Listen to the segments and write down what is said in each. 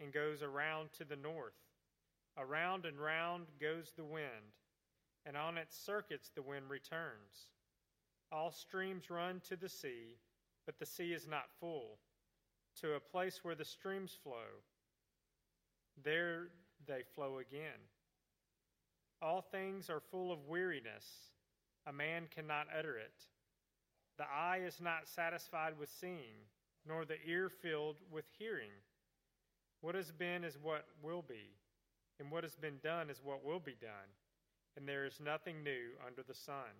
and goes around to the north. Around and round goes the wind, and on its circuits the wind returns. All streams run to the sea, but the sea is not full. To a place where the streams flow, there they flow again. All things are full of weariness. A man cannot utter it. The eye is not satisfied with seeing, nor the ear filled with hearing. What has been is what will be, and what has been done is what will be done, and there is nothing new under the sun.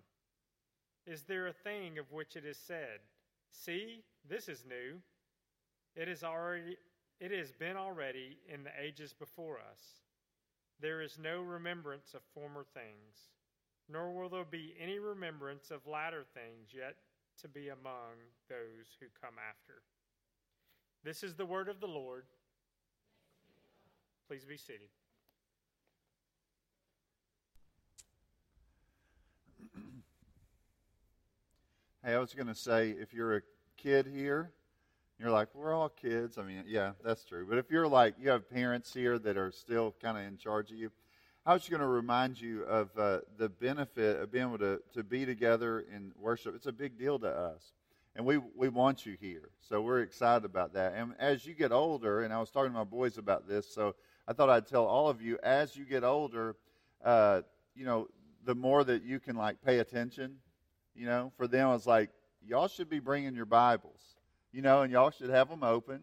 Is there a thing of which it is said, See, this is new? It is already it has been already in the ages before us. There is no remembrance of former things, nor will there be any remembrance of latter things yet to be among those who come after. This is the word of the Lord. Please be seated. Hey, I was going to say if you're a kid here, you're like, we're all kids. I mean, yeah, that's true. But if you're like, you have parents here that are still kind of in charge of you, I was going to remind you of uh, the benefit of being able to, to be together in worship. It's a big deal to us. And we, we want you here. So we're excited about that. And as you get older, and I was talking to my boys about this, so I thought I'd tell all of you as you get older, uh, you know, the more that you can like pay attention, you know, for them, it's like, y'all should be bringing your Bibles you know, and y'all should have them open.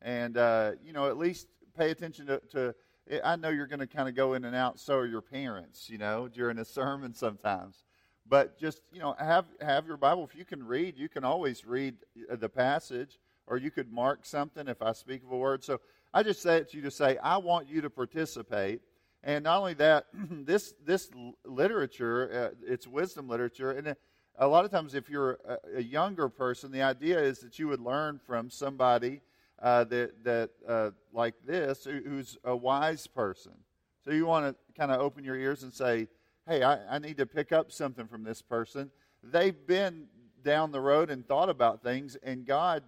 And, uh, you know, at least pay attention to, to I know you're going to kind of go in and out, so are your parents, you know, during a sermon sometimes. But just, you know, have, have your Bible. If you can read, you can always read uh, the passage, or you could mark something if I speak of a word. So I just say it to you to say, I want you to participate. And not only that, this, this literature, uh, it's wisdom literature, and a lot of times, if you're a, a younger person, the idea is that you would learn from somebody uh, that that uh, like this, who's a wise person. So you want to kind of open your ears and say, "Hey, I, I need to pick up something from this person." They've been down the road and thought about things, and God,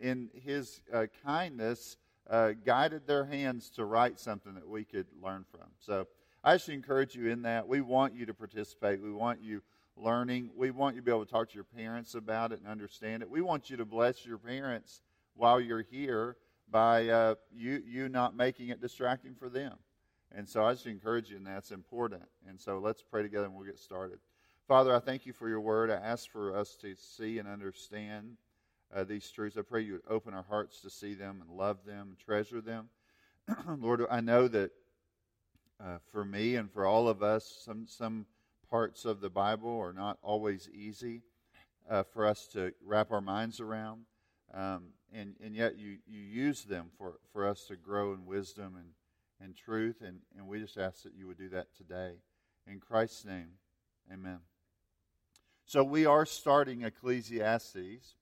in His uh, kindness, uh, guided their hands to write something that we could learn from. So I should encourage you in that. We want you to participate. We want you learning. We want you to be able to talk to your parents about it and understand it. We want you to bless your parents while you're here by uh, you, you not making it distracting for them. And so I just encourage you, and that's important. And so let's pray together and we'll get started. Father, I thank you for your word. I ask for us to see and understand uh, these truths. I pray you would open our hearts to see them and love them and treasure them. Lord, I know that uh, for me and for all of us, some, some parts of the Bible are not always easy uh, for us to wrap our minds around. Um, and, and yet you, you use them for, for us to grow in wisdom and, and truth. And, and we just ask that you would do that today. In Christ's name, amen. So we are starting Ecclesiastes,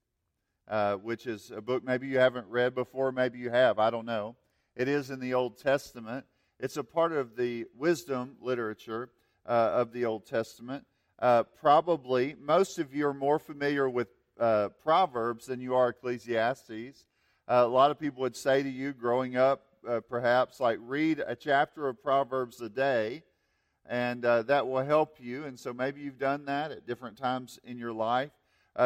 uh, which is a book maybe you haven't read before, maybe you have, I don't know. It is in the Old Testament. It's a part of the wisdom literature uh, of the Old Testament. Uh, probably most of you are more familiar with uh, Proverbs than you are Ecclesiastes. Uh, a lot of people would say to you growing up, perhaps, like, read a chapter of Proverbs a day, and that will help you. And so maybe you've done that at different times in your life.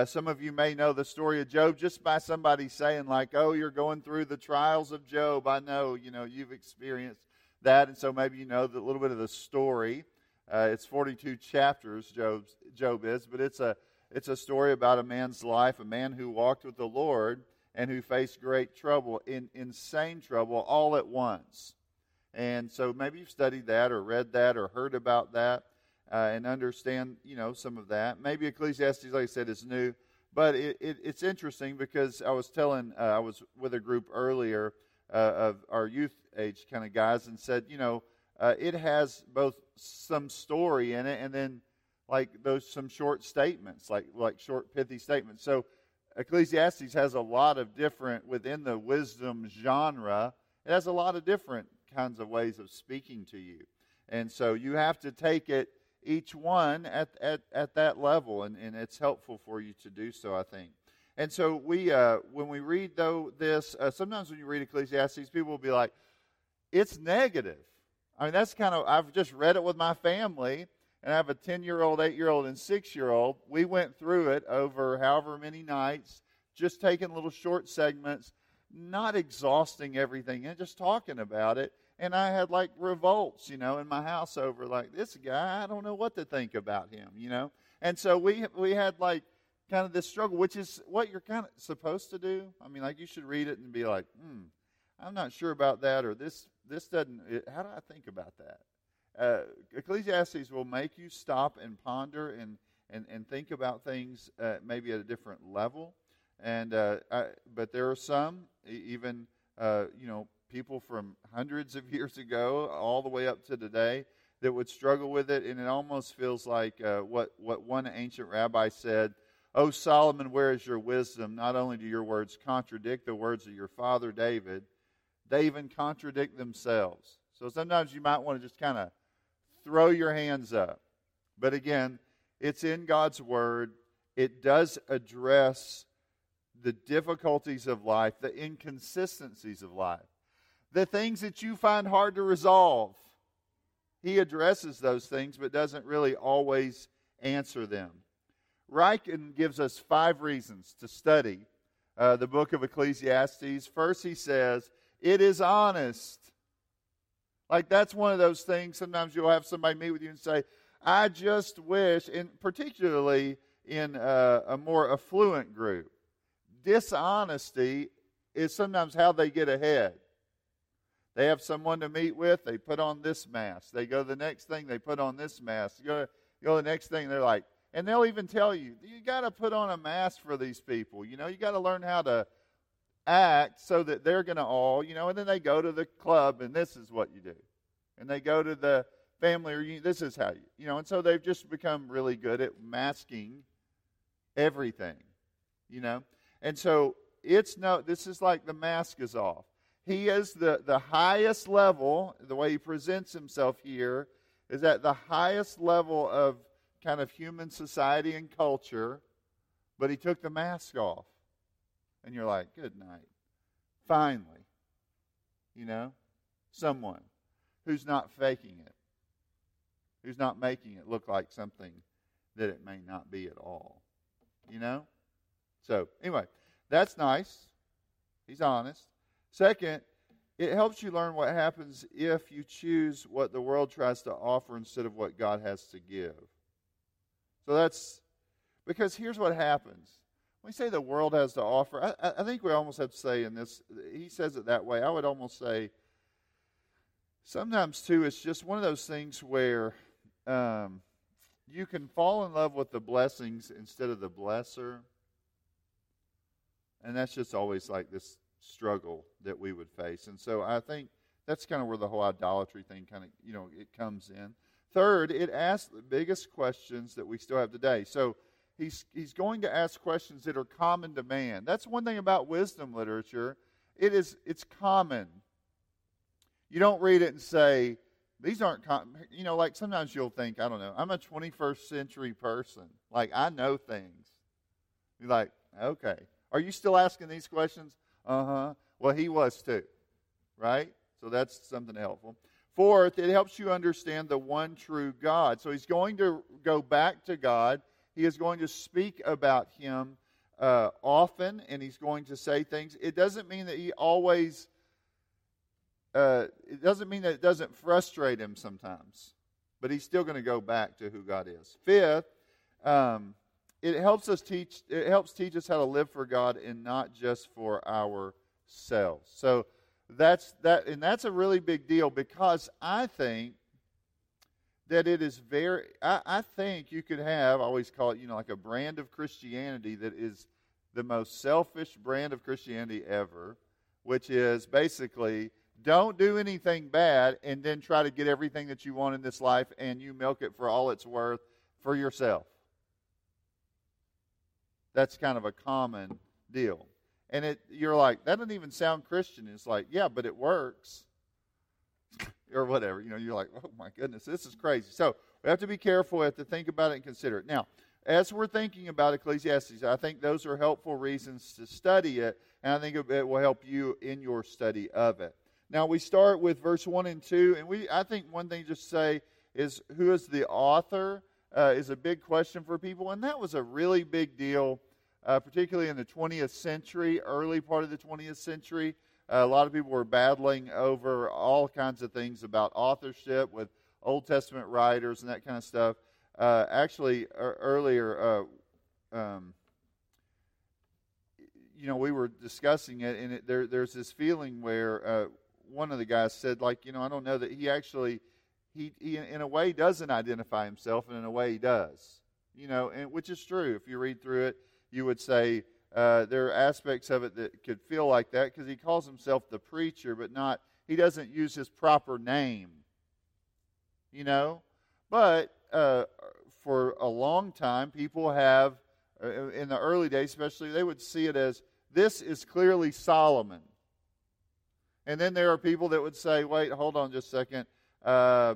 Some of you may know the story of Job just by somebody saying, like, oh, you're going through the trials of Job. I know, you know, you've experienced that. And so maybe you know a little bit of the story. Uh, it's 42 chapters, Job's, Job is, but it's a, it's a story about a man's life, a man who walked with the Lord and who faced great trouble, in, insane trouble, all at once. And so maybe you've studied that or read that or heard about that uh, and understand, you know, some of that. Maybe Ecclesiastes, like I said, is new. But it, it, it's interesting because I was telling, uh, I was with a group earlier uh, of our youth age kind of guys and said, you know, uh, it has both some story in it and then like those some short statements, like like short pithy statements. So Ecclesiastes has a lot of different within the wisdom genre. It has a lot of different kinds of ways of speaking to you, and so you have to take it each one at at, at that level, and, and it's helpful for you to do so. I think. And so we, uh, when we read though this, uh, sometimes when you read Ecclesiastes, people will be like, "It's negative." I mean, that's kind of I've just read it with my family, and I have a ten-year-old, eight-year-old, and six-year-old. We went through it over however many nights, just taking little short segments, not exhausting everything, and just talking about it. And I had like revolts, you know, in my house over like this guy. I don't know what to think about him, you know. And so we we had like kind of this struggle, which is what you're kind of supposed to do. I mean, like you should read it and be like, hmm, I'm not sure about that, or this this doesn't. It, how do I think about that? Uh, Ecclesiastes will make you stop and ponder and and, and think about things uh, maybe at a different level. And uh, I, but there are some even uh, you know people from hundreds of years ago all the way up to today that would struggle with it, and it almost feels like uh, what what one ancient rabbi said O Solomon, where is your wisdom? Not only do your words contradict the words of your father David, they even contradict themselves. So sometimes you might want to just kind of throw your hands up. But again, it's in God's Word. It does address the difficulties of life, the inconsistencies of life, the things that you find hard to resolve. He addresses those things, but doesn't really always answer them. Ryken gives us five reasons to study uh, the book of Ecclesiastes. First, he says, it is honest. Like, that's one of those things. Sometimes you'll have somebody meet with you and say, I just wish, and particularly in a, a more affluent group, dishonesty is sometimes how they get ahead. They have someone to meet with, they put on this mask. They go the next thing, they put on this mask. Go, go the next thing, they're like, and they'll even tell you, you got to put on a mask for these people. You know, you got to learn how to act so that they're going to all, you know, and then they go to the club and this is what you do. And they go to the family reunion, this is how you, you know, and so they've just become really good at masking everything, you know. And so it's no, this is like the mask is off. He is the, the highest level, the way he presents himself here is at the highest level of kind of human society and culture, but he took the mask off. And you're like, good night. Finally, you know, someone who's not faking it, who's not making it look like something that it may not be at all. You know? So, anyway, that's nice. He's honest. Second, it helps you learn what happens if you choose what the world tries to offer instead of what God has to give. So that's because here's what happens. When we say the world has to offer, I, I think we almost have to say in this, he says it that way. I would almost say sometimes, too, it's just one of those things where um, you can fall in love with the blessings instead of the blesser. And that's just always like this struggle that we would face. And so I think that's kind of where the whole idolatry thing kind of, you know, it comes in. Third, it asks the biggest questions that we still have today. So he's, he's going to ask questions that are common to man. That's one thing about wisdom literature. It is, it's common. You don't read it and say, these aren't, com-. you know, like sometimes you'll think, I don't know, I'm a 21st century person. Like, I know things. You're like, okay. Are you still asking these questions? Uh huh. Well, he was too, right? So that's something helpful. Fourth, it helps you understand the one true God. So he's going to go back to God. He is going to speak about him uh, often, and he's going to say things. It doesn't mean that he always, uh, it doesn't mean that it doesn't frustrate him sometimes, but he's still going to go back to who God is. Fifth, um, it helps us teach, it helps teach us how to live for God and not just for ourselves. So, that's that and that's a really big deal because I think that it is very I, I think you could have I always call it, you know, like a brand of Christianity that is the most selfish brand of Christianity ever, which is basically don't do anything bad and then try to get everything that you want in this life and you milk it for all it's worth for yourself. That's kind of a common deal. And it you're like, that doesn't even sound Christian. It's like, yeah, but it works. or whatever. You know, you're like, oh my goodness, this is crazy. So we have to be careful. We have to think about it and consider it. Now, as we're thinking about Ecclesiastes, I think those are helpful reasons to study it, and I think it will help you in your study of it. Now we start with verse one and two, and we I think one thing just say is who is the author uh, is a big question for people, and that was a really big deal, uh, particularly in the 20th century, early part of the 20th century. Uh, a lot of people were battling over all kinds of things about authorship with Old Testament writers and that kind of stuff. Uh, actually, er, earlier, uh, um, you know, we were discussing it, and it, there, there's this feeling where uh, one of the guys said, like, you know, I don't know that he actually, he, he in a way doesn't identify himself, and in a way he does. You know, and which is true. If you read through it, you would say uh, there are aspects of it that could feel like that because he calls himself the preacher, but not, he doesn't use his proper name. You know? But uh, for a long time, people have, uh, in the early days especially, they would see it as this is clearly Solomon. And then there are people that would say, wait, hold on just a second. Uh,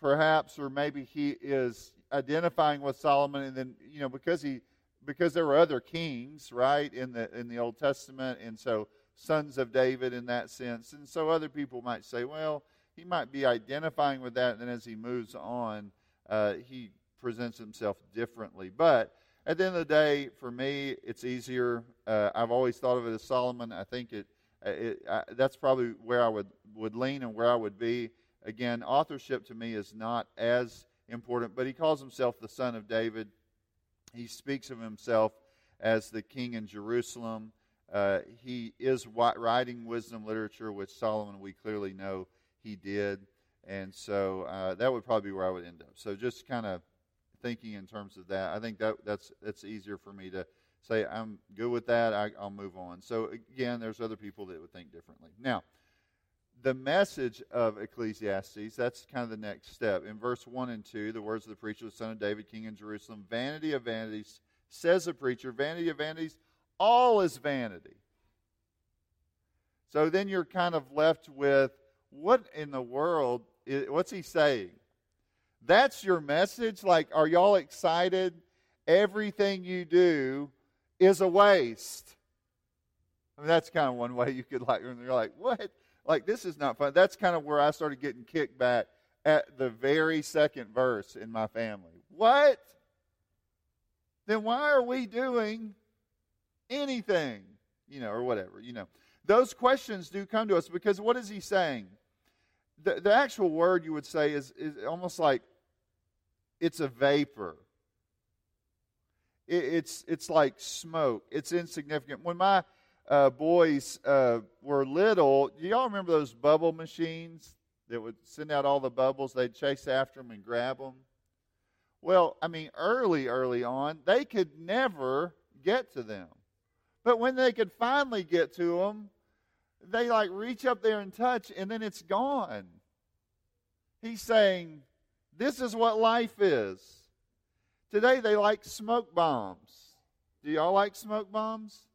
perhaps, or maybe he is identifying with Solomon, and then, you know, because he because there were other kings, right, in the in the Old Testament, and so sons of David in that sense. And so other people might say, well, he might be identifying with that, and then as he moves on, uh, he presents himself differently. But at the end of the day, for me, it's easier. Uh, I've always thought of it as Solomon. I think it uh, it, I, that's probably where I would, would lean and where I would be. Again, authorship to me is not as important, but he calls himself the son of David. He speaks of himself as the king in Jerusalem. Uh, he is writing wisdom literature, which Solomon, we clearly know he did. And so uh, that would probably be where I would end up. So just kind of thinking in terms of that, I think that that's that's easier for me to say, I'm good with that, I, will move on. So, again, there's other people that would think differently. Now, the message of Ecclesiastes, that's kind of the next step. In verse 1 and 2, the words of the preacher, the son of David, king in Jerusalem, vanity of vanities, says the preacher, vanity of vanities, all is vanity. So then you're kind of left with what in the world, is, what's he saying? That's your message? Like, are y'all excited? Everything you do is a waste. I mean, that's kind of one way you could like, you're like, what? Like, this is not fun. That's kind of where I started getting kicked back at the very second verse in my family. What? Then why are we doing anything? You know, or whatever, you know. Those questions do come to us because what is he saying? The, the actual word you would say is, is almost like it's a vapor it, it's it's like smoke. It's insignificant. When my uh, boys uh, were little, do y'all remember those bubble machines that would send out all the bubbles? They'd chase after them and grab them. Well, I mean, early, early on, they could never get to them. But when they could finally get to them, they like reach up there and touch, and then it's gone. He's saying, This is what life is. Today they like smoke bombs. Do y'all like smoke bombs?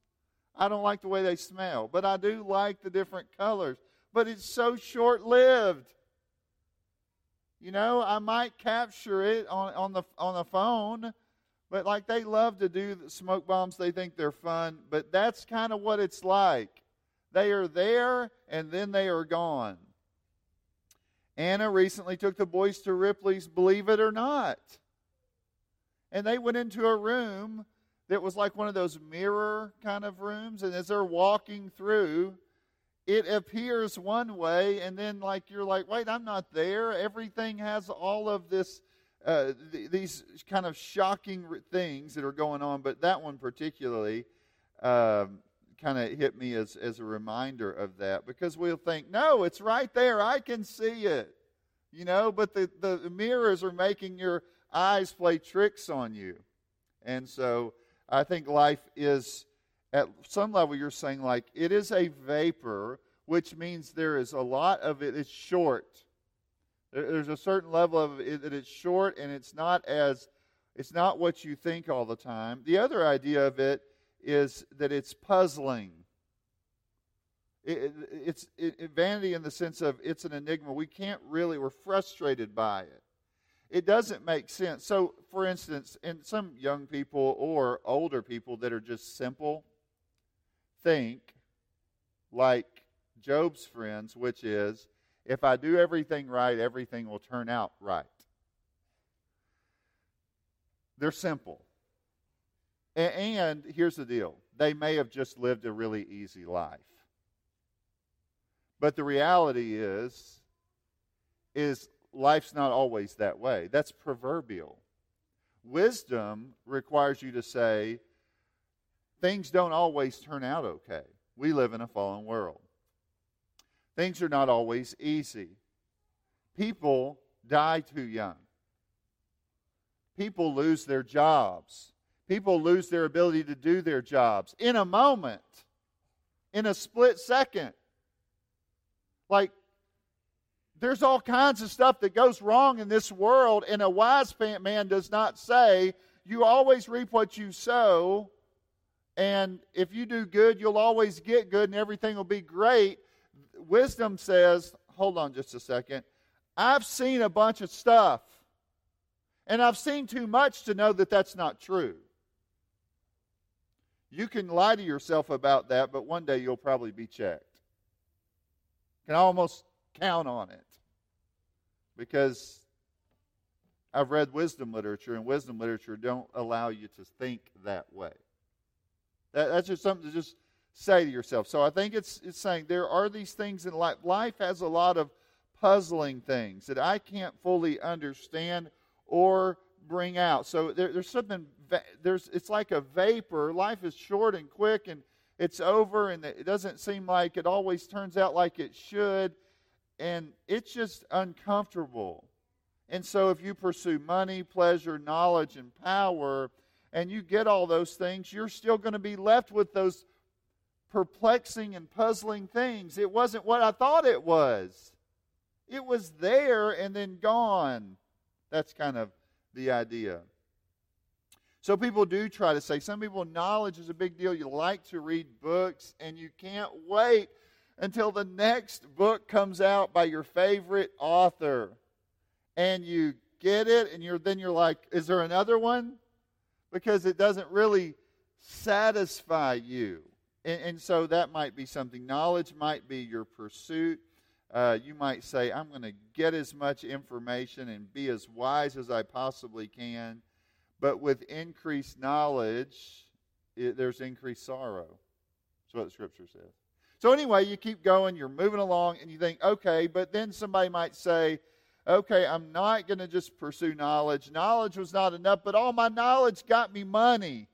I don't like the way they smell, but I do like the different colors. But it's so short lived. You know, I might capture it on, on the on the phone, but like they love to do the smoke bombs, they think they're fun, but that's kind of what it's like. They are there and then they are gone. Anna recently took the boys to Ripley's Believe It or Not. And they went into a room that was like one of those mirror kind of rooms. And as they're walking through, it appears one way, and then like you're like, wait, I'm not there. Everything has all of this, uh, th- these kind of shocking things that are going on. But that one particularly um, kind of hit me as as a reminder of that because we'll think, no, it's right there. I can see it, you know. But the the mirrors are making your eyes play tricks on you. And so I think life is at some level, you're saying, like, it is a vapor, which means there is a lot of it, it's short. There's a certain level of it that it's short and it's not as it's not what you think all the time. The other idea of it is that it's puzzling. It, it's it, vanity in the sense of it's an enigma. We can't really, we're frustrated by it. It doesn't make sense. So, for instance, in some young people or older people that are just simple, think like Job's friends, which is if I do everything right, everything will turn out right. They're simple. And here's the deal they may have just lived a really easy life. But the reality is, is life's not always that way. That's proverbial. Wisdom requires you to say, things don't always turn out okay. We live in a fallen world. Things are not always easy. People die too young. People lose their jobs. People lose their ability to do their jobs in a moment, in a split second. Like, there's all kinds of stuff that goes wrong in this world, and a wise man does not say, You always reap what you sow, and if you do good, you'll always get good, and everything will be great. Wisdom says, Hold on just a second. I've seen a bunch of stuff, and I've seen too much to know that that's not true. You can lie to yourself about that, but one day you'll probably be checked can almost count on it because I've read wisdom literature, and wisdom literature don't allow you to think that way. That, that's just something to just say to yourself. So I think it's, it's saying there are these things in life. Life has a lot of puzzling things that I can't fully understand or bring out. So there, there's something, there's, it's like a vapor. Life is short and quick, and it's over and it doesn't seem like it always turns out like it should. And it's just uncomfortable. And so if you pursue money, pleasure, knowledge, and power, and you get all those things, you're still going to be left with those perplexing and puzzling things. It wasn't what I thought it was. It was there and then gone. That's kind of the idea. So people do try to say, some people, knowledge is a big deal. You like to read books, and you can't wait until the next book comes out by your favorite author. And you get it, and you're then you're like, is there another one? Because it doesn't really satisfy you. And, and so that might be something. Knowledge might be your pursuit. Uh, you might say, I'm going to get as much information and be as wise as I possibly can but with increased knowledge, it, there's increased sorrow. That's what the scripture says. So, anyway, you keep going, you're moving along, and you think, okay, but then somebody might say, okay, I'm not going to just pursue knowledge. Knowledge was not enough, but all my knowledge got me money.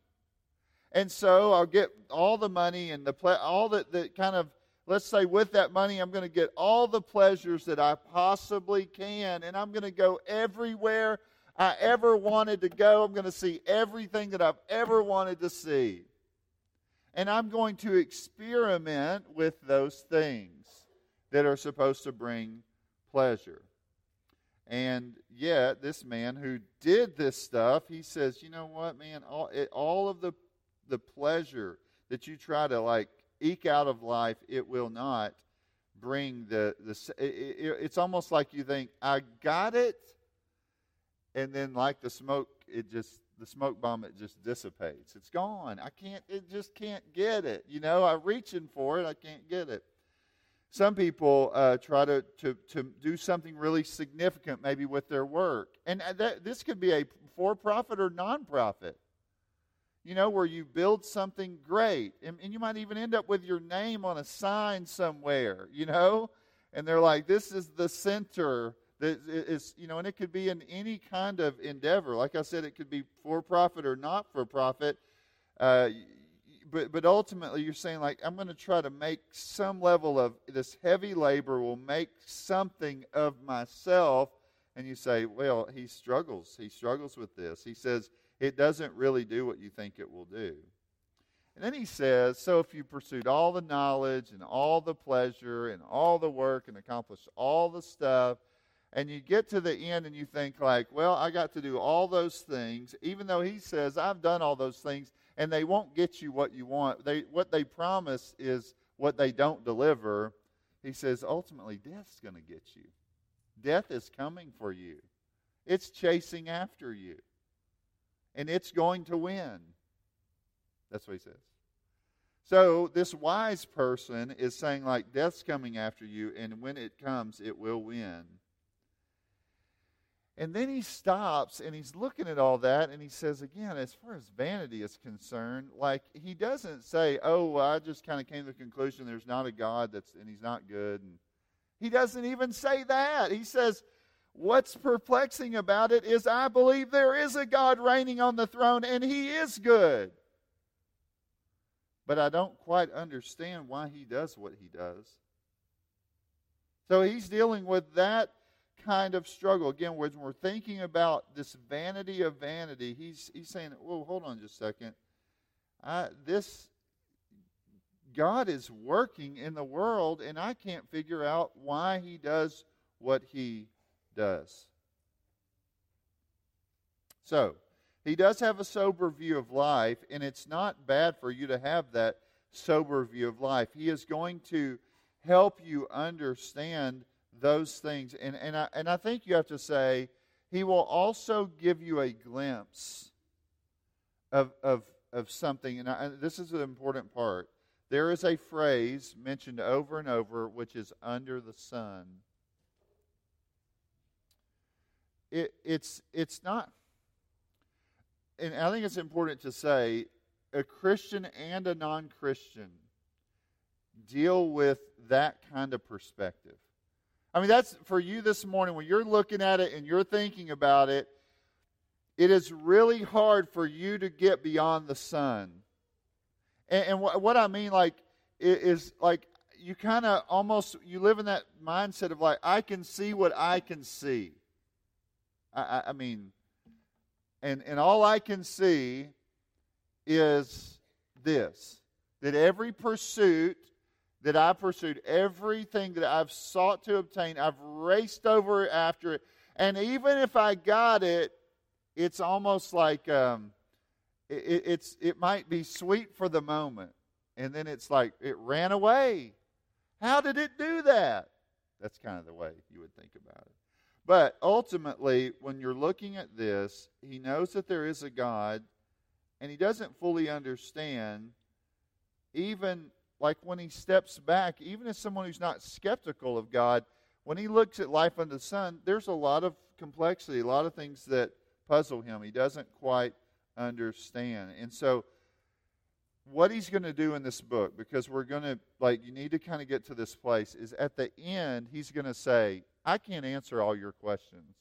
And so I'll get all the money and the ple- all the, the kind of, let's say, with that money, I'm going to get all the pleasures that I possibly can, and I'm going to go everywhere I ever wanted to go. I'm going to see everything that I've ever wanted to see. And I'm going to experiment with those things that are supposed to bring pleasure. And yet, this man who did this stuff, he says, you know what, man, all, it, all of the, the pleasure that you try to like eke out of life, it will not bring the, the it, it, it's almost like you think, I got it, and then like the smoke it just the smoke bomb it just dissipates. It's gone. I can't it just can't get it you know? I'm reaching for it i can't get it. Some people uh, try to, to, to do something really significant maybe with their work. And uh, that, this could be a for-profit or non-profit you know where you build something great. And, and you might even end up with your name on a sign somewhere you know? And they're like this is the center that is, you know, and it could be in any kind of endeavor. Like I said, it could be for profit or not for profit. Uh, but but ultimately, you're saying like I'm going to try to make some level of this heavy labor will make something of myself. And you say, well, he struggles. He struggles with this. He says it doesn't really do what you think it will do. And then he says, So if you pursued all the knowledge and all the pleasure and all the work and accomplished all the stuff, and you get to the end and you think, like, well, I got to do all those things, even though he says, I've done all those things, and they won't get you what you want. They, what they promise is what they don't deliver. He says, ultimately, death's going to get you. Death is coming for you, it's chasing after you, and it's going to win. That's what he says. So this wise person is saying, like, death's coming after you, and when it comes, it will win. And then he stops and he's looking at all that and he says, again, as far as vanity is concerned, like he doesn't say, oh, well, I just kind of came to the conclusion there's not a God that's and he's not good. And he doesn't even say that. He says, what's perplexing about it is I believe there is a God reigning on the throne and he is good. But I don't quite understand why he does what he does. So he's dealing with that kind of struggle. Again, when we're thinking about this vanity of vanity, he's, he's saying, well, hold on just a second. I, this God is working in the world, and I can't figure out why he does what he does. So, he does have a sober view of life, and it's not bad for you to have that sober view of life. He is going to help you understand those things. And, and, I, and I think you have to say, He will also give you a glimpse of, of, of something. And, I, and this is an important part. There is a phrase mentioned over and over, which is under the sun. It, it's, it's not, and I think it's important to say a Christian and a non Christian deal with that kind of perspective. I mean, that's for you this morning when you're looking at it and you're thinking about it. It is really hard for you to get beyond the sun. And, and what, what I mean, like, is like you kind of almost you live in that mindset of like I can see what I can see. I, I, I mean, and and all I can see is this: that every pursuit that I pursued, everything that I've sought to obtain, I've raced over after it. And even if I got it, it's almost like um, it, it's, it might be sweet for the moment. And then it's like it ran away. How did it do that? That's kind of the way you would think about it. But ultimately, when you're looking at this, he knows that there is a God, and he doesn't fully understand even like when he steps back, even as someone who's not skeptical of God, when he looks at life under the sun, there's a lot of complexity, a lot of things that puzzle him. He doesn't quite understand. And so, what he's going to do in this book, because we're going to, like, you need to kind of get to this place, is at the end, he's going to say, I can't answer all your questions.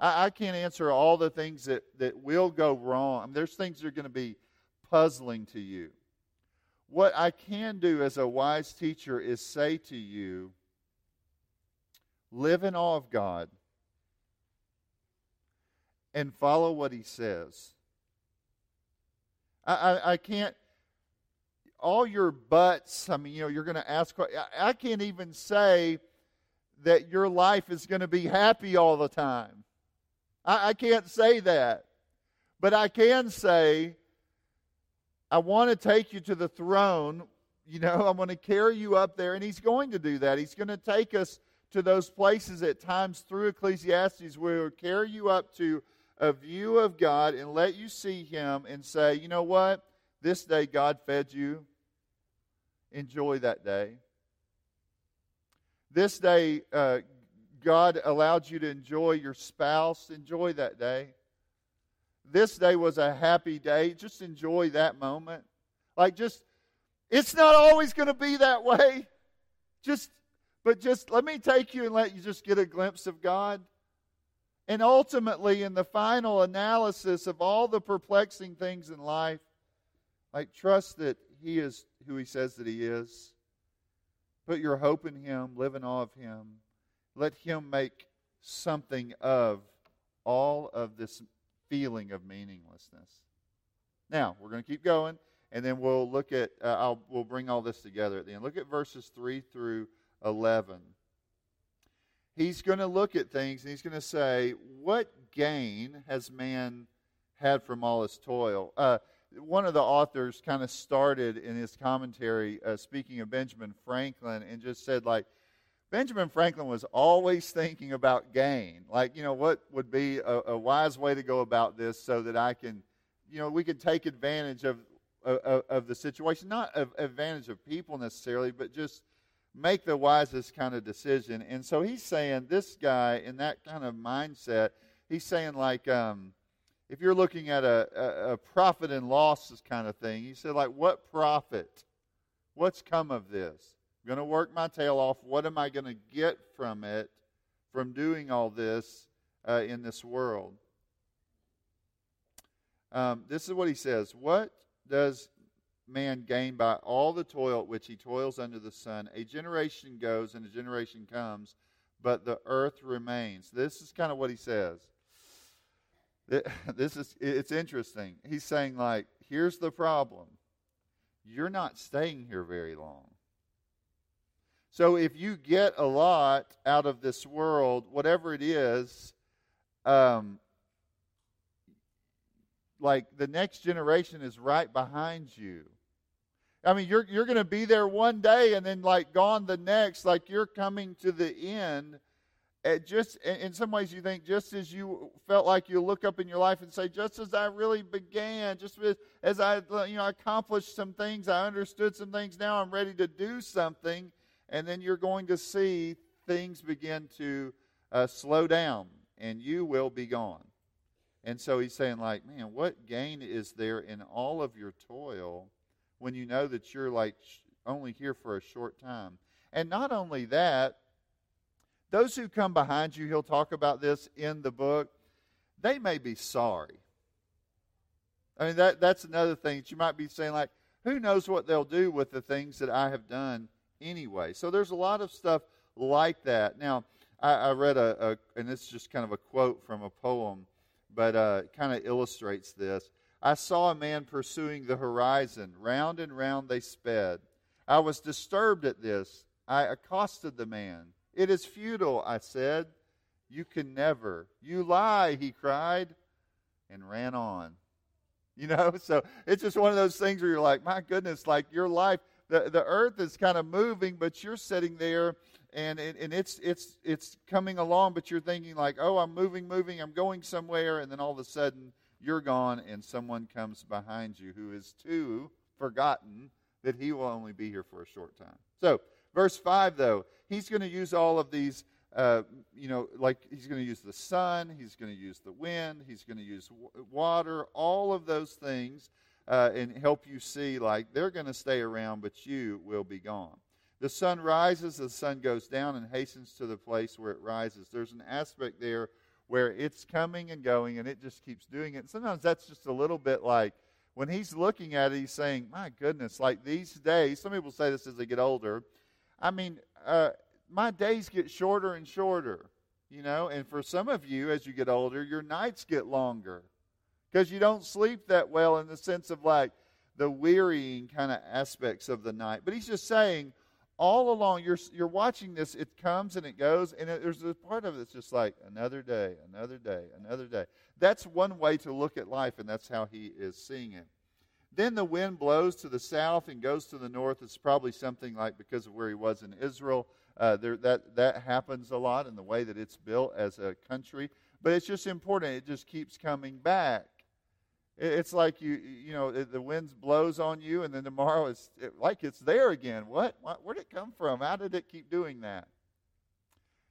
I, I can't answer all the things that, that will go wrong. I mean, there's things that are going to be puzzling to you. What I can do as a wise teacher is say to you, live in awe of God and follow what He says. I, I, I can't, all your buts, I mean, you know, you're going to ask, I, I can't even say that your life is going to be happy all the time. I, I can't say that. But I can say I want to take you to the throne. You know, I'm going to carry you up there. And he's going to do that. He's going to take us to those places at times through Ecclesiastes where he'll carry you up to a view of God and let you see him and say, you know what? This day God fed you. Enjoy that day. This day, uh, God allowed you to enjoy your spouse. Enjoy that day this day was a happy day. Just enjoy that moment. Like, just, it's not always going to be that way. Just, but just let me take you and let you just get a glimpse of God. And ultimately, in the final analysis of all the perplexing things in life, like, trust that He is who He says that He is. Put your hope in Him, live in awe of Him. Let Him make something of all of this feeling of meaninglessness. Now, we're going to keep going. and then we'll look at, uh, I'll, we'll bring all this together at the end. Look at verses 3 through 11. He's going to look at things and he's going to say, What gain has man had from all his toil? Uh, one of the authors kind of started in his commentary uh, speaking of Benjamin Franklin and just said, like, Benjamin Franklin was always thinking about gain. Like, you know, what would be a, a wise way to go about this so that I can, you know, we could take advantage of, of, of the situation, not of advantage of people necessarily, but just make the wisest kind of decision. And so he's saying, this guy in that kind of mindset, he's saying, like, um, if you're looking at a, a, a profit and losses kind of thing, he said, like, what profit? What's come of this? I'm going to work my tail off. What am I going to get from it, from doing all this uh, in this world? Um, this is what he says What does man gain by all the toil at which he toils under the sun? A generation goes and a generation comes, but the earth remains. This is kind of what he says. This is it's interesting. He's saying like, here's the problem. You're not staying here very long. So if you get a lot out of this world, whatever it is, um, like the next generation is right behind you. I mean, you're you're going to be there one day and then like gone the next. Like you're coming to the end. It just in some ways, you think just as you felt like you look up in your life and say, just as I really began, just as I you know accomplished some things, I understood some things. Now I'm ready to do something and then you're going to see things begin to uh, slow down, and you will be gone. And so he's saying, like, man, what gain is there in all of your toil when you know that you're like only here for a short time? And not only that, those who come behind you, he'll talk about this in the book, they may be sorry. I mean, that, that's another thing that you might be saying, like, who knows what they'll do with the things that I have done anyway. So there's a lot of stuff like that. Now, I, I read a, a, and this is just kind of a quote from a poem, but uh, kind of illustrates this. I saw a man pursuing the horizon. Round and round they sped. I was disturbed at this. I accosted the man. It is futile, I said. You can never. You lie, he cried, and ran on. You know, so it's just one of those things where you're like, my goodness, like your life, the, the earth is kind of moving, but you're sitting there and, it, and it's, it's, it's coming along, but you're thinking like, oh, I'm moving, moving, I'm going somewhere, and then all of a sudden you're gone and someone comes behind you who is too forgotten that he will only be here for a short time. So, verse 5, though, he's going to use all of these, uh, you know, like he's going to use the sun, he's going to use the wind, he's going to use w- water, all of those things uh, and help you see like they're going to stay around, but you will be gone. The sun rises, the sun goes down and hastens to the place where it rises. There's an aspect there where it's coming and going and it just keeps doing it. And sometimes that's just a little bit like when he's looking at it, he's saying, My goodness, like these days, some people say this as they get older. I mean, uh, my days get shorter and shorter, you know, and for some of you, as you get older, your nights get longer because you don't sleep that well in the sense of like the wearying kind of aspects of the night. But he's just saying, all along, you're, you're watching this, it comes and it goes, and it, there's a part of it that's just like another day, another day, another day. That's one way to look at life, and that's how he is seeing it. Then the wind blows to the south and goes to the north. It's probably something like because of where he was in Israel. Uh, there, that, that happens a lot in the way that it's built as a country. But it's just important. It just keeps coming back. It's like you, you know, the wind blows on you, and then tomorrow it's like it's there again. What? Where'd it come from? How did it keep doing that?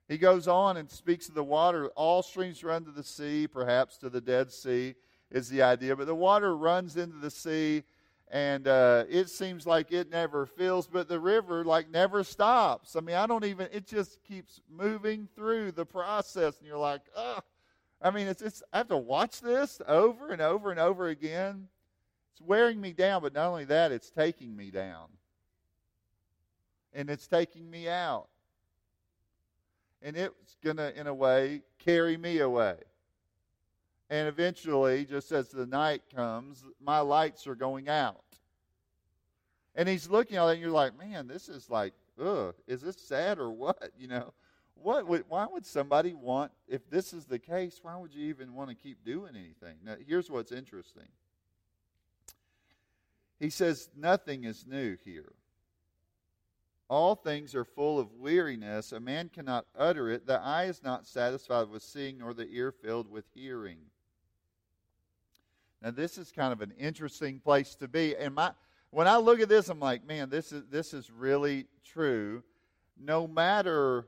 He goes on and speaks of the water. All streams run to the sea, perhaps to the Dead Sea is the idea. But the water runs into the sea, and uh, it seems like it never fills, but the river like never stops. I mean, I don't even. It just keeps moving through the process, and you're like, oh, I mean, it's, it's, I have to watch this over and over and over again. It's wearing me down, but not only that, it's taking me down. And it's taking me out. And it's going to, in a way, carry me away. And eventually, just as the night comes, my lights are going out. And he's looking at it, and you're like, man, this is like, ugh, is this sad or what? You know, what would, why would somebody want, if this is the case, why would you even want to keep doing anything? Now, here's what's interesting. He says, nothing is new here. All things are full of weariness. A man cannot utter it. The eye is not satisfied with seeing, nor the ear filled with hearing. Now, this is kind of an interesting place to be. And my, when I look at this, I'm like, man, this is, this is really true. No matter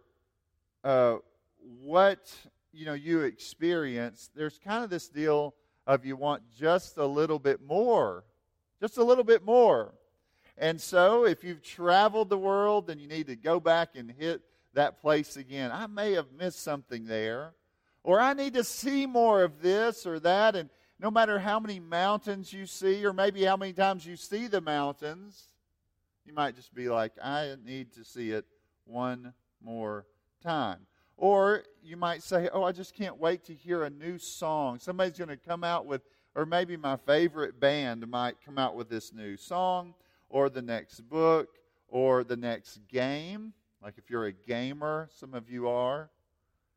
uh, what you know you experience, there's kind of this deal of you want just a little bit more, just a little bit more. And so, if you've traveled the world, then you need to go back and hit that place again. I may have missed something there, or I need to see more of this or that. And no matter how many mountains you see, or maybe how many times you see the mountains, you might just be like, I need to see it one more time. Or you might say, Oh, I just can't wait to hear a new song. Somebody's going to come out with, or maybe my favorite band might come out with this new song, or the next book, or the next game. Like if you're a gamer, some of you are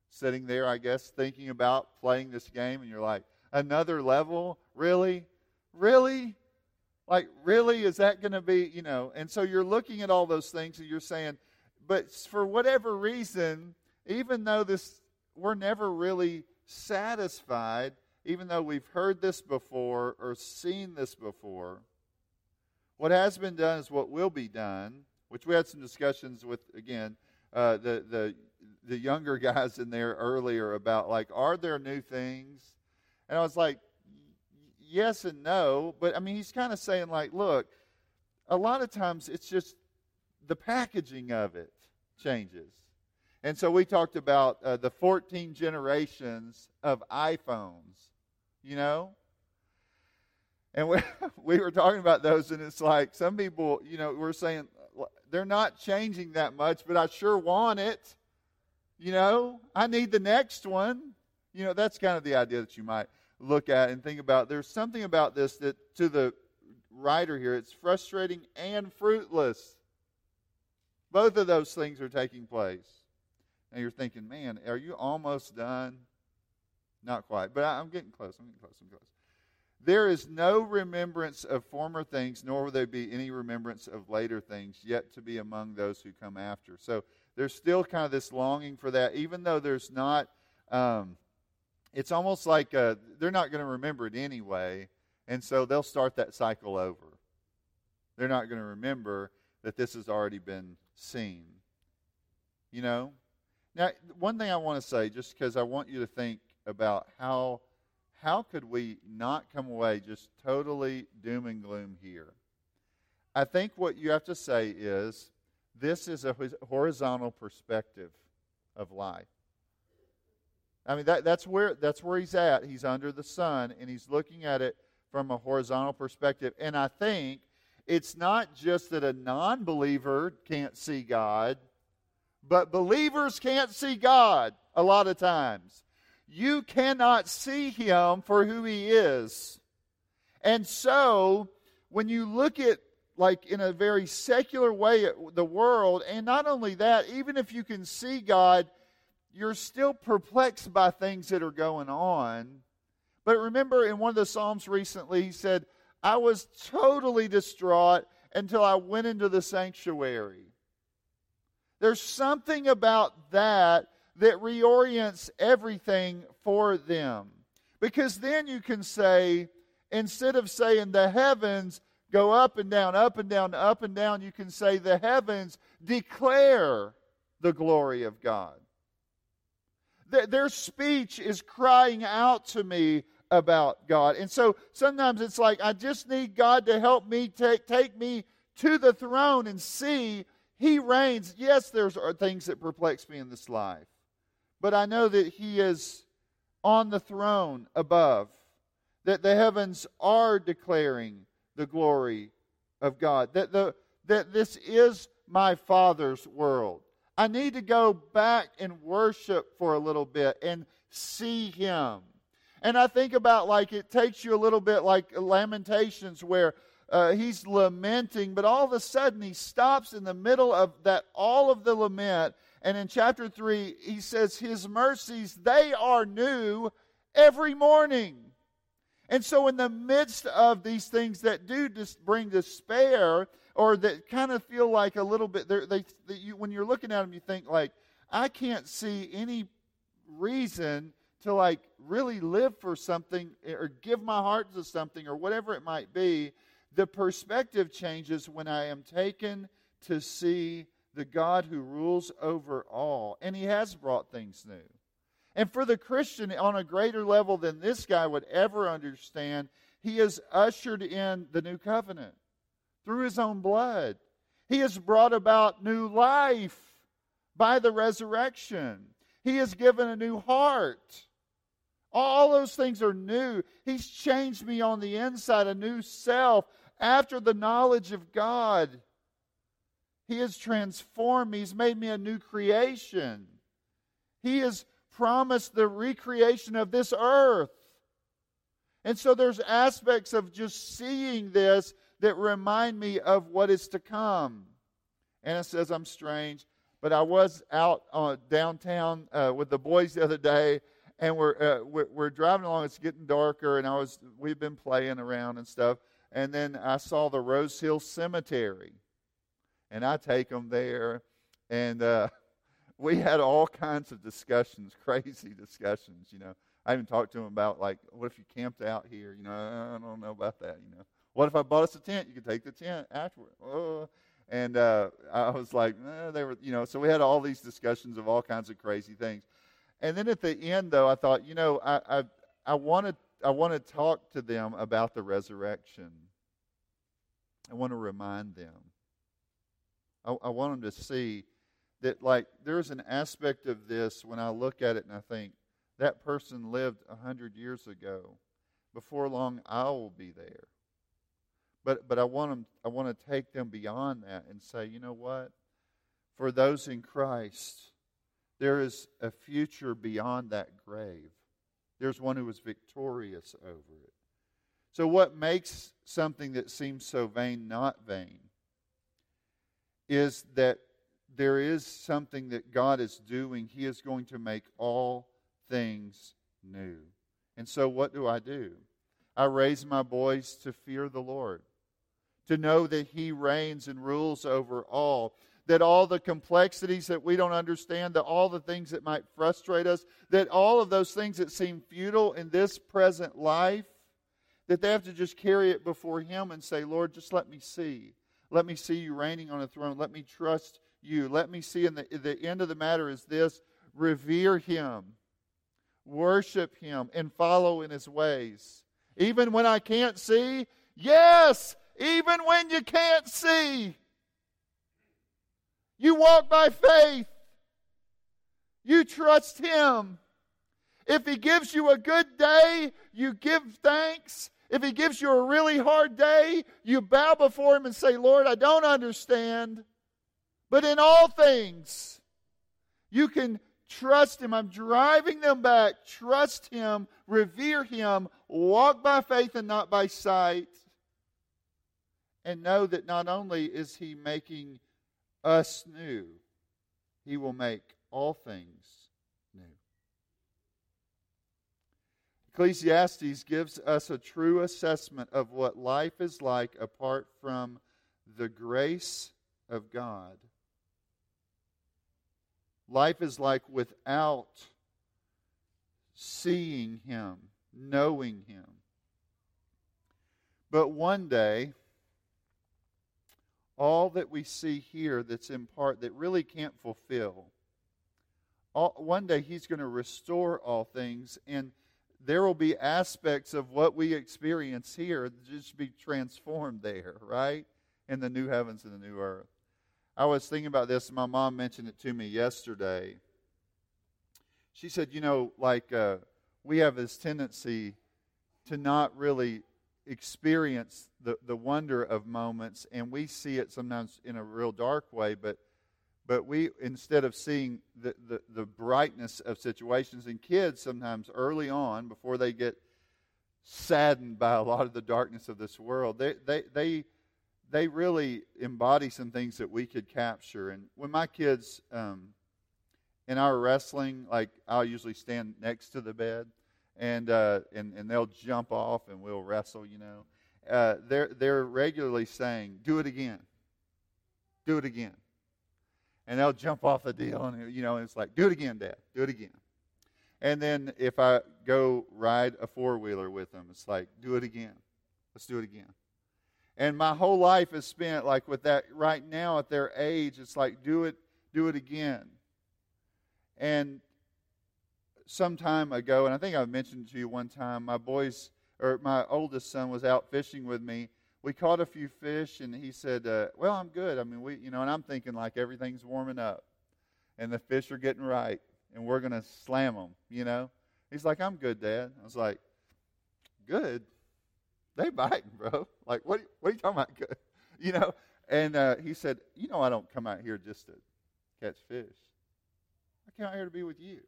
sitting there, I guess, thinking about playing this game, and you're like, Another level? Really? Really? Like, really? Is that going to be, you know? And so you're looking at all those things and you're saying, but for whatever reason, even though this, we're never really satisfied, even though we've heard this before or seen this before, what has been done is what will be done, which we had some discussions with, again, uh, the, the, the younger guys in there earlier about, like, are there new things? And I was like, yes and no. But I mean, he's kind of saying, like, look, a lot of times it's just the packaging of it changes. And so we talked about uh, the 14 generations of iPhones, you know? And we, we were talking about those, and it's like some people, you know, we're saying they're not changing that much, but I sure want it. You know, I need the next one. You know, that's kind of the idea that you might look at and think about. There's something about this that, to the writer here, it's frustrating and fruitless. Both of those things are taking place. And you're thinking, man, are you almost done? Not quite, but I'm getting close. I'm getting close. I'm close. There is no remembrance of former things, nor will there be any remembrance of later things yet to be among those who come after. So there's still kind of this longing for that, even though there's not. Um, it's almost like uh, they're not going to remember it anyway, and so they'll start that cycle over. They're not going to remember that this has already been seen. You know? Now, one thing I want to say, just because I want you to think about how how could we not come away just totally doom and gloom here? I think what you have to say is this is a horizontal perspective of life. I mean that, that's where that's where he's at. He's under the sun and he's looking at it from a horizontal perspective. And I think it's not just that a non-believer can't see God but believers can't see God a lot of times. You cannot see Him for who He is. And so, when you look at, like, in a very secular way the world, and not only that, even if you can see God, you're still perplexed by things that are going on. But remember, in one of the Psalms recently, he said, I was totally distraught until I went into the sanctuary. There's something about that that reorients everything for them. Because then you can say, instead of saying the heavens go up and down, up and down, up and down, you can say the heavens declare the glory of God. Their speech is crying out to me about God. And so sometimes it's like, I just need God to help me take, take me to the throne and see he reigns. Yes, there's things that perplex me in this life, but I know that He is on the throne above, that the heavens are declaring the glory of God, that, the, that this is my Father's world. I need to go back and worship for a little bit and see Him. And I think about like it takes you a little bit like Lamentations, where uh, he's lamenting, but all of a sudden he stops in the middle of that, all of the lament. And in chapter 3, he says, His mercies, they are new every morning. And so, in the midst of these things that do just bring despair, or that kind of feel like a little bit, they, you, when you're looking at them, you think like, I can't see any reason to like really live for something eh, or give my heart to something or whatever it might be. The perspective changes when I am taken to see the God who rules over all, and He has brought things new. And for the Christian, on a greater level than this guy would ever understand, he has ushered in the new covenant through his own blood. He has brought about new life by the resurrection. He has given a new heart. All those things are new. He's changed me on the inside, a new self after the knowledge of God. He has transformed me. He's made me a new creation. He has promised the recreation of this earth. And so there's aspects of just seeing this that remind me of what is to come. Anna says I'm strange, but I was out uh, downtown uh, with the boys the other day, and we're, uh, we're, we're driving along. It's getting darker, and I was we've been playing around and stuff. And then I saw the Rose Hill Cemetery, and I take them there, and uh, we had all kinds of discussions, crazy discussions. You know, I even talked to him about like, what if you camped out here? You know, I don't know about that. You know, what if I bought us a tent? You could take the tent afterward. Oh. And uh, I was like, eh, they were, you know. So we had all these discussions of all kinds of crazy things. And then at the end, though, I thought, you know, I I, want to I want to talk to them about the resurrection. I want to remind them. I, I want them to see that like there's an aspect of this when I look at it and I think that person lived a hundred years ago. Before long, I will be there. But but I want them. I want to take them beyond that and say, you know what? For those in Christ, there is a future beyond that grave. There's one who is victorious over it. So, what makes something that seems so vain not vain is that there is something that God is doing. He is going to make all things new. And so, what do I do? I raise my boys to fear the Lord, to know that He reigns and rules over all, that all the complexities that we don't understand, that all the things that might frustrate us, that all of those things that seem futile in this present life, that they have to just carry it before Him and say, Lord, just let me see. Let me see you reigning on a throne. Let me trust you. Let me see, and the, the end of the matter is this revere him, worship him, and follow in his ways. Even when I can't see, yes, even when you can't see, you walk by faith. You trust him. If he gives you a good day, you give thanks. If he gives you a really hard day, you bow before him and say, Lord, I don't understand. But in all things, you can trust Him. I'm driving them back. Trust Him, revere Him, walk by faith and not by sight. And know that not only is He making us new, He will make all things new. Ecclesiastes gives us a true assessment of what life is like apart from the grace of God. Life is like without seeing Him, knowing Him. But one day, all that we see here that's in part that really can't fulfill, all, one day He's going to restore all things, and there will be aspects of what we experience here that just be transformed there, right? In the new heavens and the new earth. I was thinking about this. and My mom mentioned it to me yesterday. She said, you know, like uh, we have this tendency to not really experience the, the wonder of moments, and we see it sometimes in a real dark way, but but we instead of seeing the, the, the brightness of situations and kids sometimes early on before they get saddened by a lot of the darkness of this world. They, they, they, they really embody some things that we could capture. And when my kids um, in our wrestling, like I'll usually stand next to the bed, and uh, and and they'll jump off and we'll wrestle. You know, uh, they're they're regularly saying, "Do it again, do it again," and they'll jump off the deal, and you know, it's like, "Do it again, Dad, do it again." And then if I go ride a four wheeler with them, it's like, "Do it again, let's do it again." And my whole life is spent like with that right now at their age. It's like, do it, do it again. And some time ago, and I think I mentioned to you one time, my boys or my oldest son was out fishing with me. We caught a few fish, and he said, uh, "Well, I'm good. I mean, we, you know." And I'm thinking like everything's warming up, and the fish are getting right, and we're gonna slam them. You know? He's like, "I'm good, Dad." I was like, "Good." They biting, bro. Like, what? What are you talking about? Good, you know? And uh, he said, "You know, I don't come out here just to catch fish. I came out here to be with you."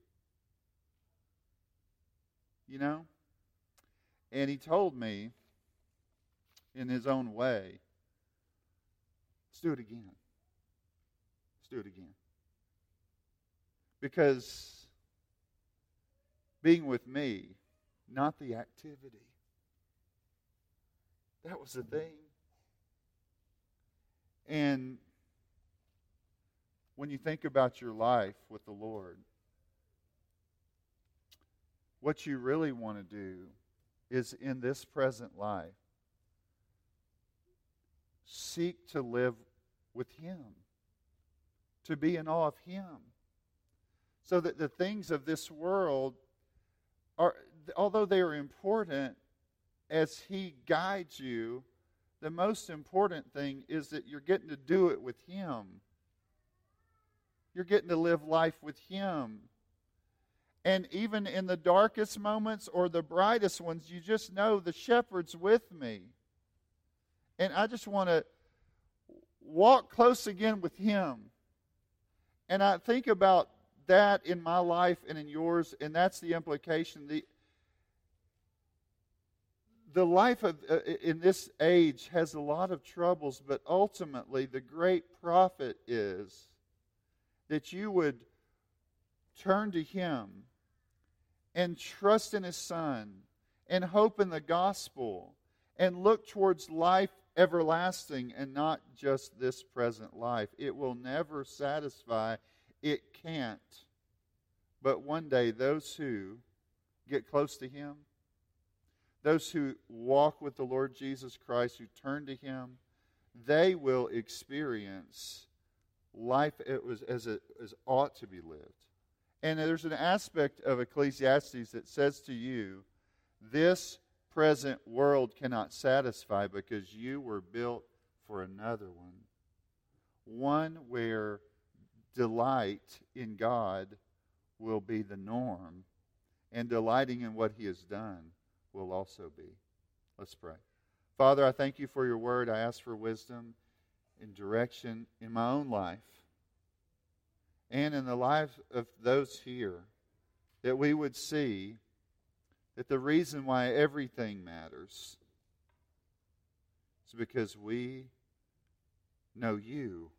You know? And he told me in his own way, let's do it again. Let's do it again. Because being with me, not the activity, that was the thing. And when you think about your life with the Lord, what you really want to do is in this present life, seek to live with Him, to be in awe of Him, so that the things of this world are, although they are important, as He guides you, the most important thing is that you're getting to do it with Him. You're getting to live life with Him. And even in the darkest moments or the brightest ones, you just know the shepherd's with me. And I just want to walk close again with him. And I think about that in my life and in yours, and that's the implication. The, the life of, uh, in this age has a lot of troubles, but ultimately, the great profit is that you would turn to Him and trust in His Son and hope in the gospel and look towards life everlasting and not just this present life. It will never satisfy, it can't. But one day, those who get close to Him, those who walk with the Lord Jesus Christ, who turn to Him, they will experience life as it as ought to be lived. And there's an aspect of Ecclesiastes that says to you, this present world cannot satisfy because you were built for another one. One where delight in God will be the norm, and delighting in what He has done will also be. Let's pray. Father, I thank you for your word. I ask for wisdom and direction in my own life and in the lives of those here that we would see that the reason why everything matters is because we know you,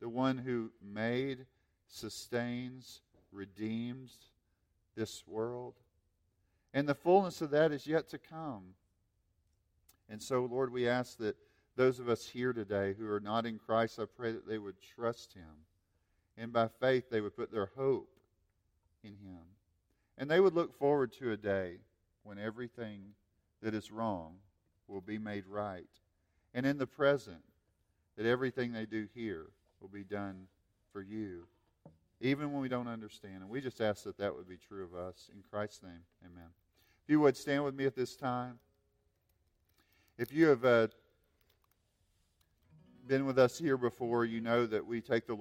the one who made, sustains, redeems this world. And the fullness of that is yet to come. And so, Lord, we ask that those of us here today who are not in Christ, I pray that they would trust Him and by faith they would put their hope in Him. And they would look forward to a day when everything that is wrong will be made right. And in the present, that everything they do here will be done for you, even when we don't understand. And we just ask that that would be true of us. In Christ's name, amen. If you would stand with me at this time. If you have uh, been with us here before, you know that we take the